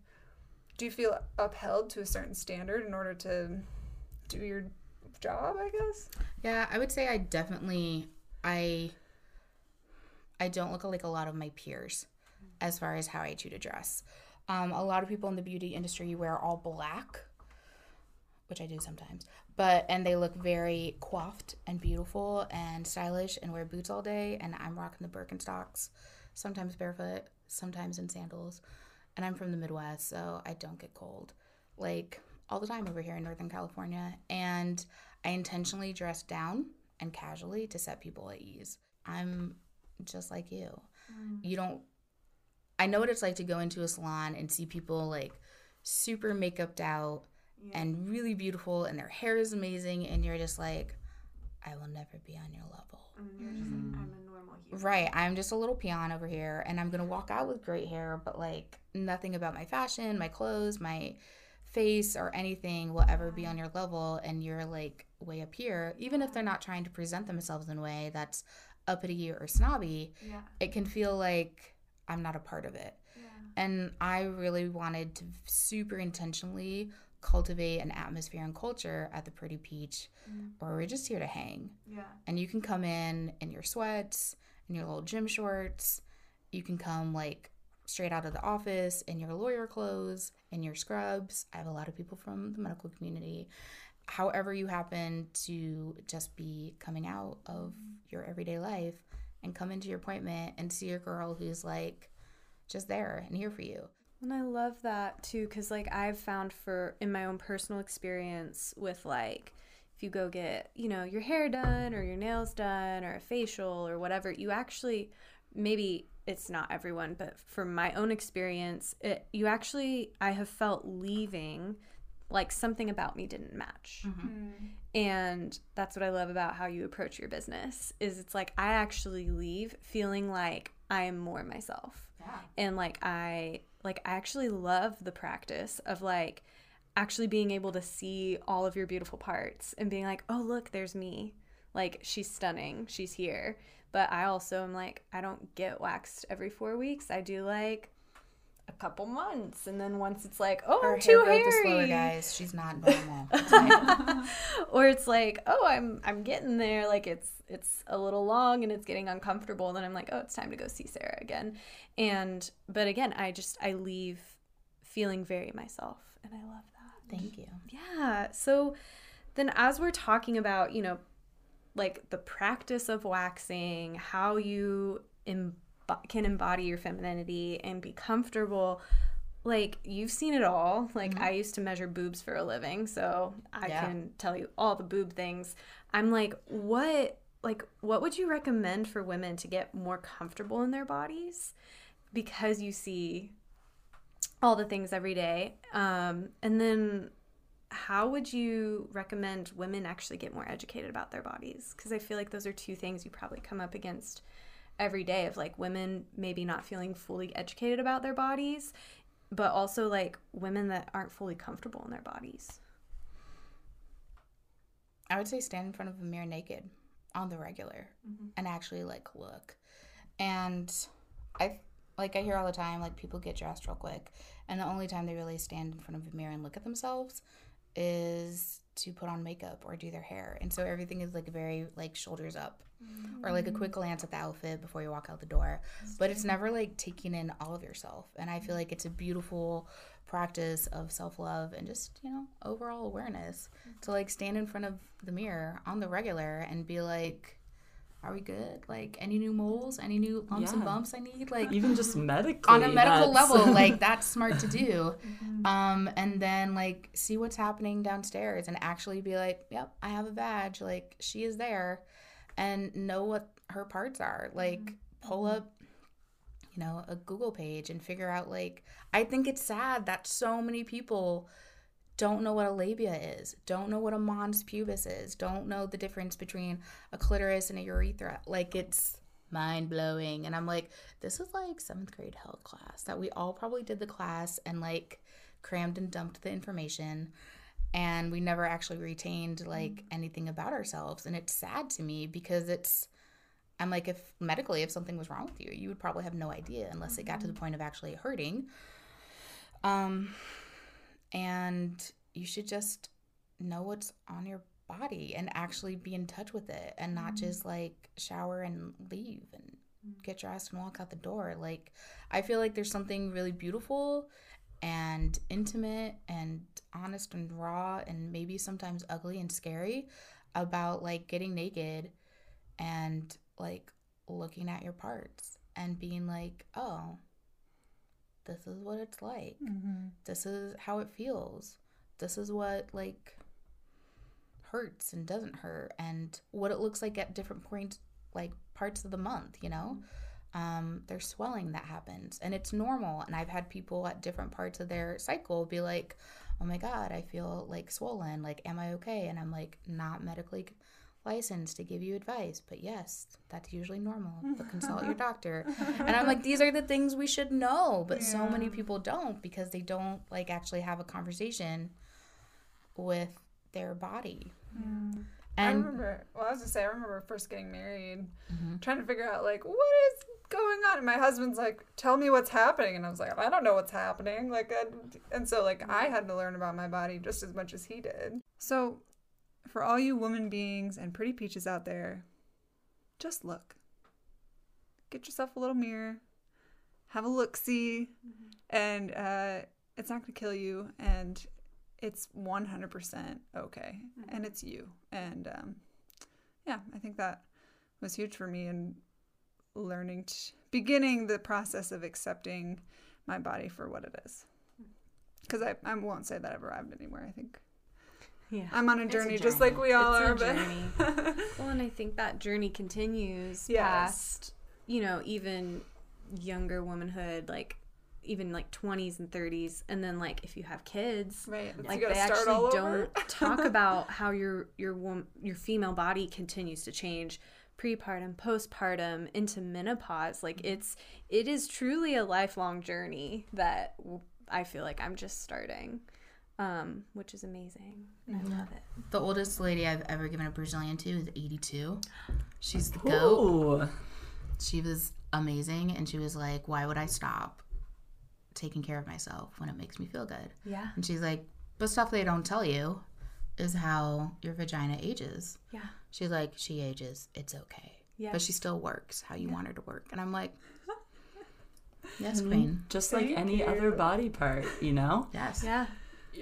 do you feel upheld to a certain standard in order to do your job? I guess. Yeah, I would say I definitely I I don't look like a lot of my peers as far as how I choose to dress. Um, a lot of people in the beauty industry wear all black, which I do sometimes, but and they look very coiffed and beautiful and stylish and wear boots all day. And I'm rocking the Birkenstocks, sometimes barefoot, sometimes in sandals. And I'm from the Midwest, so I don't get cold like all the time over here in Northern California. And I intentionally dress down and casually to set people at ease. I'm just like you. You don't I know what it's like to go into a salon and see people like super makeuped out and really beautiful and their hair is amazing and you're just like I will never be on your level. And you're just like, I'm a normal human. Right. I'm just a little peon over here and I'm going to walk out with great hair, but like nothing about my fashion, my clothes, my face or anything will ever be on your level and you're like way up here even if they're not trying to present themselves in a way that's uppity or snobby Yeah. it can feel like i'm not a part of it Yeah. and i really wanted to super intentionally cultivate an atmosphere and culture at the pretty peach mm. where we're just here to hang. Yeah. and you can come in in your sweats and your little gym shorts. You can come like straight out of the office in your lawyer clothes in your scrubs. I have a lot of people from the medical community. However you happen to just be coming out of mm. your everyday life and come into your appointment and see a girl who's like just there and here for you And I love that too, because like I've found for in my own personal experience with like, if you go get, you know, your hair done or your nails done or a facial or whatever, you actually, maybe it's not everyone, but from my own experience, it, you actually, I have felt leaving like something about me didn't match. Mm-hmm. Hmm. And that's what I love about how you approach your business is it's like I actually leave feeling like I am more myself. And like I like I actually love the practice of like actually being able to see all of your beautiful parts and being like, "Oh, look, there's me." Like she's stunning. She's here. But I also am like I don't get waxed every 4 weeks. I do like a couple months and then once it's like, "Oh, her I'm too growth is slower hairy." guys. She's not normal. Or it's like oh i'm i'm getting there. Like it's it's a little long and it's getting uncomfortable and then i'm like oh it's time to go see sarah again. And but again i just i leave feeling very myself and i love that. Thank you. Yeah. So then as we're talking about you know like the practice of waxing how you Im- can embody your femininity and be comfortable. Like you've seen it all. Like i used to measure boobs for a living so i Yeah. can tell you all the boob things. I'm like what like what would you recommend for women to get more comfortable in their bodies? Because you see all the things every day. Um, and then how would you recommend women actually get more educated about their bodies? Because i feel like those are two things you probably come up against every day of like women maybe not feeling fully educated about their bodies but also like women that aren't fully comfortable in their bodies I would say stand in front of a mirror naked on the regular mm-hmm. and actually like look. And I like I hear all the time like people get dressed real quick and the only time they really stand in front of a mirror and look at themselves is to put on makeup or do their hair. And so everything is like very like shoulders up or like a quick glance at the outfit before you walk out the door. But it's never like taking in all of yourself. And I feel like it's a beautiful practice of self-love and just, you know, overall awareness to like stand in front of the mirror on the regular and be like are we good? Like any new moles, any new lumps and bumps I need? Like Even just medically. on a medical that's- level like that's smart to do um and then like see what's happening downstairs and actually be like yep i have a badge like she is there and know what her parts are like mm-hmm. pull up you know a google page and figure out like i think it's sad that so many people don't know what a labia is, don't know what a mons pubis is, don't know the difference between a clitoris and a urethra. Like it's mind blowing. And I'm like, this is like seventh grade health class that we all probably did the class and like crammed and dumped the information. And we never actually retained mm-hmm. like anything about ourselves. And it's sad to me because it's, I'm like, if medically, if something was wrong with you, you would probably have no idea unless it got to the mm-hmm. point of actually hurting. Um, and you should just know what's on your body and actually be in touch with it and not mm-hmm. just like shower and leave and get dressed and walk out the door. Like, I feel like there's something really beautiful and intimate and honest and raw and maybe sometimes ugly and scary about like getting naked and like looking at your parts and being like, oh, this is what it's like. Mm-hmm. This is how it feels. This is what like hurts and doesn't hurt and what it looks like at different points like parts of the month, you know? Mm-hmm. Um, there's swelling that happens and it's normal. And I've had people at different parts of their cycle be like, oh my God, I feel like swollen. Like, am I okay? And I'm like, not medically licensed to give you advice, but yes, that's usually normal. But consult your doctor. And I'm like, these are the things we should know, but so many people don't because they don't like actually have a conversation with their body. I And remember. Well, I was gonna say I remember first getting married, Mm-hmm. trying to figure out like what is going on. And my husband's like, "Tell me what's happening," and I was like, "I don't know what's happening." Like, I, and so like I had to learn about my body just as much as he did. So, for all you woman beings and pretty peaches out there, just look. Get yourself a little mirror, have a look, see, and uh, it's not gonna kill you, and it's 100% okay and it's you and um, yeah i think that was huge for me in learning to beginning the process of accepting my body for what it is. Because I, I won't say that i've arrived anywhere i think. Yeah. i'm on a It's a journey, just like we all It's a are but. Well, and I think that journey continues Yes. past, you know, even younger womanhood, like even like 20s and 30s, and then like if you have kids, right. Like they gotta start all actually don't talk about how your your wom- your female body continues to change prepartum postpartum into menopause like Mm-hmm. it's it is truly a lifelong journey that I feel like i'm just starting um which is amazing Mm-hmm. i love it the oldest lady I've ever given a Brazilian to is 82. She's the goat. Ooh. She was amazing and she was like, why would I stop taking care of myself when it makes me feel good? yeah And she's like, but stuff they don't tell you is how your vagina ages. yeah She's like, she ages, it's okay. yeah But she still works how you want her to work. And I'm like, yes, mm-hmm. queen. Just like Thank any other body part, you know? Yes. yeah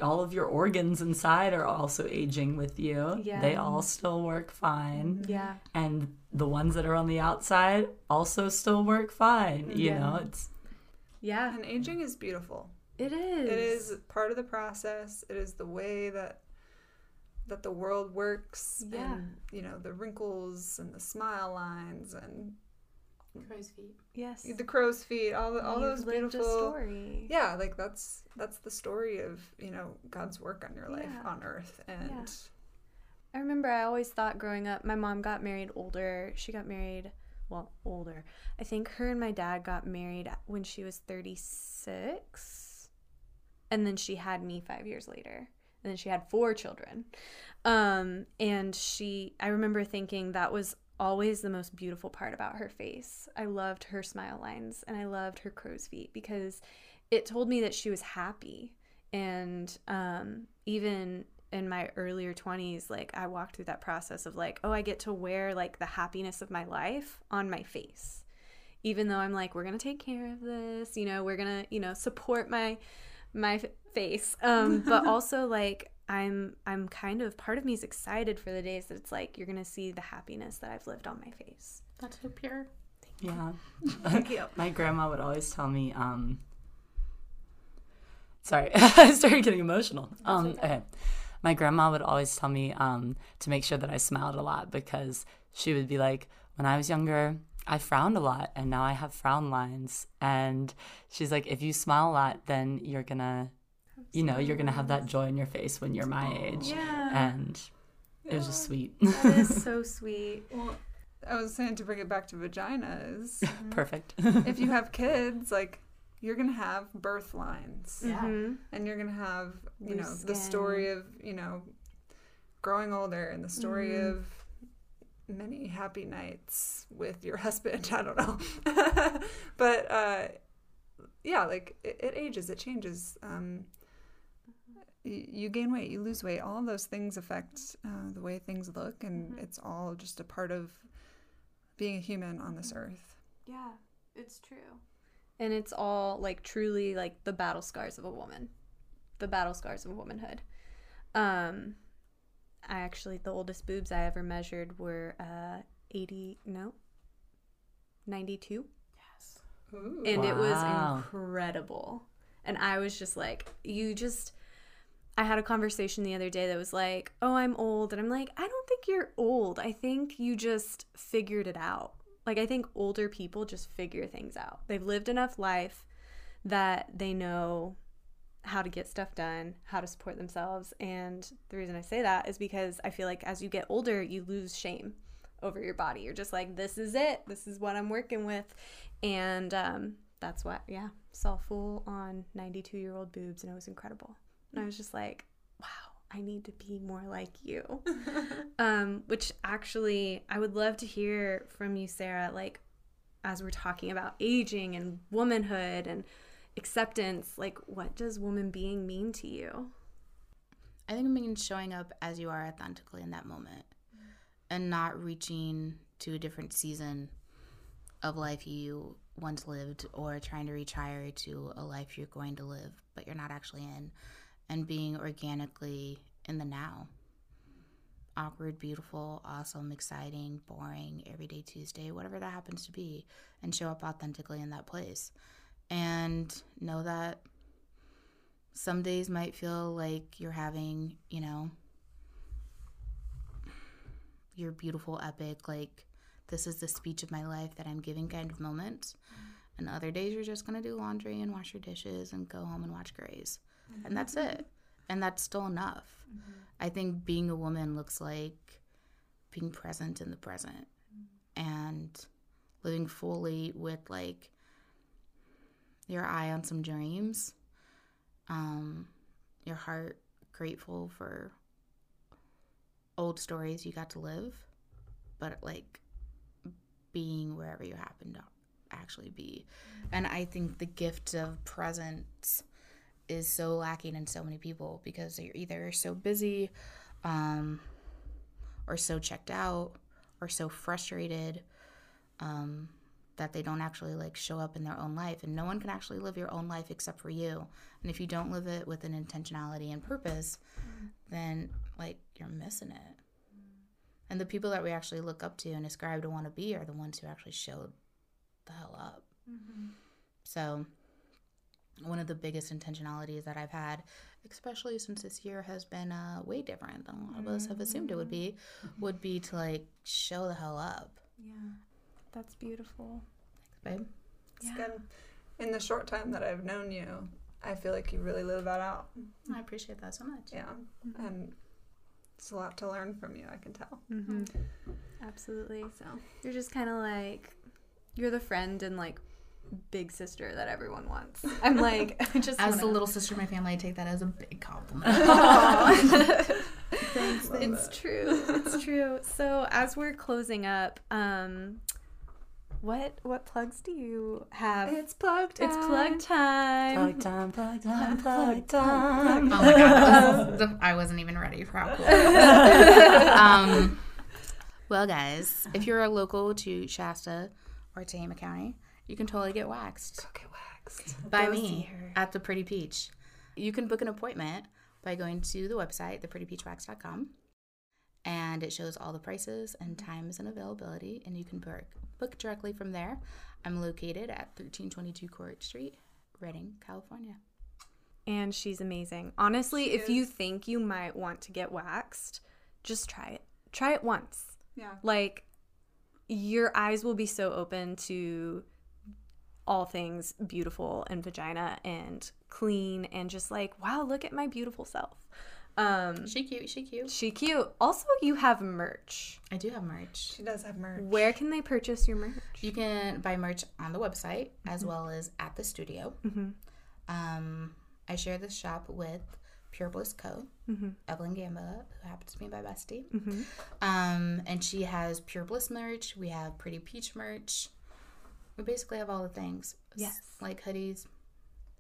All of your organs inside are also aging with you. Yeah. They all still work fine. Mm-hmm. yeah And the ones that are on the outside also still work fine. You Yeah. know, it's yeah and aging is beautiful it is it is part of the process it is the way that that the world works Yeah. and you know the wrinkles and the smile lines and Crow's feet. yes the crow's feet all, the, all You've those beautiful a story yeah like that's that's the story of you know god's work on your life Yeah. on earth and I remember I always thought growing up, my mom got married older. She got married, well, older. I think her and my dad got married when she was 36. And then she had me five years later. And then she had four children. Um, and she, I remember thinking that was always the most beautiful part about her face. I loved her smile lines and I loved her crow's feet because it told me that she was happy. And um, even in my earlier 20s like i walked through that process of like oh i get to wear like the happiness of my life on my face even though i'm like we're gonna take care of this you know we're gonna you know support my my f- face um but also like i'm i'm kind of part of me is excited for the days that it's like you're gonna see the happiness that i've lived on my face That's so pure. Yeah. Thank you. My grandma would always tell me, um, sorry, I started getting emotional. Um, okay. My grandma would always tell me um, to make sure that I smiled a lot because she would be like, when I was younger, I frowned a lot and now I have frown lines. And she's like, if you smile a lot, then you're gonna, you know, you're gonna have that joy in your face when you're my age. yeah And it was just sweet. that is so sweet well i was saying to bring it back to vaginas Perfect. if you have kids like you're gonna have birth lines Mhm. and you're gonna have you know Loose the story of you know growing older and the story Mhm. of many happy nights with your husband i don't know but uh yeah like it, it ages it changes um y- you gain weight, you lose weight. All of those things affect uh, the way things look, and it's all just a part of being a human on this earth. Yeah, it's true. And it's all like truly like the battle scars of a woman, the battle scars of womanhood. Um, I actually the oldest boobs I ever measured were uh eighty no, ninety two, yes and it was incredible. And I was just like, you just. I had a conversation the other day that was like, "Oh, I'm old," and I'm like, "I don't think you're old. I think you just figured it out." Like I think older people just figure things out. They've lived enough life that they know how to get stuff done, how to support themselves. And the reason I say that is because I feel like as you get older, you lose shame over your body. You're just like, this is it. This is what I'm working with. And um, that's what, yeah, saw full on 92 year old boobs and it was incredible. And I was just like, wow, I need to be more like you. um, which actually, I would love to hear from you, Sarah, like, as we're talking about aging and womanhood and acceptance, like, what does woman being mean to you? I think it means showing up as you are authentically in that moment and not reaching to a different season of life you once lived or trying to reach higher to a life you're going to live but you're not actually in and being organically in the now. Awkward, beautiful, awesome, exciting, boring, everyday Tuesday, whatever that happens to be, and show up authentically in that place. And know that some days might feel like you're having, you know, your beautiful, epic, like, this is the speech of my life that I'm giving kind of moment. And other days you're just going to do laundry and wash your dishes and go home and watch Grey's. And mm-hmm. that's it. And that's still enough. Mm-hmm. I think being a woman looks like being present in the present mm-hmm. and living fully with, like, your eye on some dreams um, your heart grateful for old stories you got to live, but like being wherever you happen to actually be. And I think the gift of presence is so lacking in so many people because they're either so busy um, or so checked out or so frustrated um, that they don't actually like show up in their own life and no one can actually live your own life except for you. And if you don't live it with an intentionality and purpose then like you're missing it. And the people that we actually look up to and ascribe to want to be are the ones who actually showed the hell up. So one of the biggest intentionalities that i've had especially since this year has been uh, way different than a lot of us have assumed it would be would be to like show the hell up. Yeah, that's beautiful. babe It's good. In the short time that I've known you, I feel like you really live that out. i appreciate that so much Yeah. And it's a lot to learn from you, I can tell. Mm-hmm. Absolutely. So you're just kind of like, you're the friend and like big sister that everyone wants. I'm like, I just As wanna- the little sister of my family, I take that as a big compliment. Thanks. It's true. It's true. So as we're closing up, um, what what plugs do you have? It's plug time. It's plug time. Plug time, plug time, plug time. oh my god, the- I wasn't even ready for how cool. um, well, guys, if you're a local to Shasta or Tehama County, you can totally get waxed Okay, waxed. by Go me at the Pretty Peach. You can book an appointment by going to the website, theprettypeachwax.com, and it shows all the prices and times and availability, and you can book, book directly from there. I'm located at 1322 Court Street, Redding, California. and she's amazing. Honestly, if you think you might want to get waxed, just try it. Try it once. Yeah. Like your eyes will be so open to all things beautiful and vagina and clean and just like, wow, look at my beautiful self. Um She cute, she cute. she cute. Also, you have merch. I do have merch. She does have merch. Where can they purchase your merch? You can buy merch on the website as well as at the studio. Um, I share this shop with Pure Bliss Co. Evelyn Gamba, who happens to be my bestie. Um, and she has Pure Bliss merch. We have Pretty Peach merch. We basically have all the things. Yes. Like hoodies,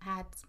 hats,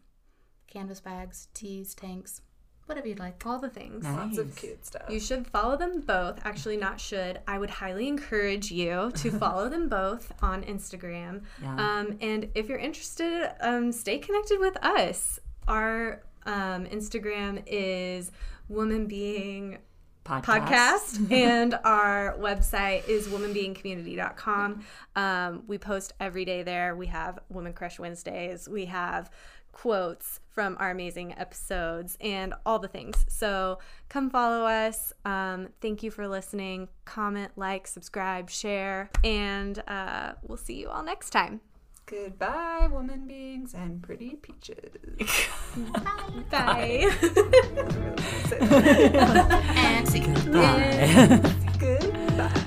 canvas bags, tees, tanks, Whatever you'd like. all the things. Lots of cute stuff. You should follow them both. Actually, not should. I would highly encourage you to follow them both on Instagram. Yeah. Um, and if you're interested, um, stay connected with us. Our um, Instagram is Woman Being podcast and our website is womanbeingcommunity.com um, we post every day there we have woman crush wednesdays we have quotes from our amazing episodes and all the things so come follow us um, thank you for listening comment like subscribe share and uh, we'll see you all next time Goodbye, woman beings and pretty peaches. bye I really wanna say that. And see. Bye.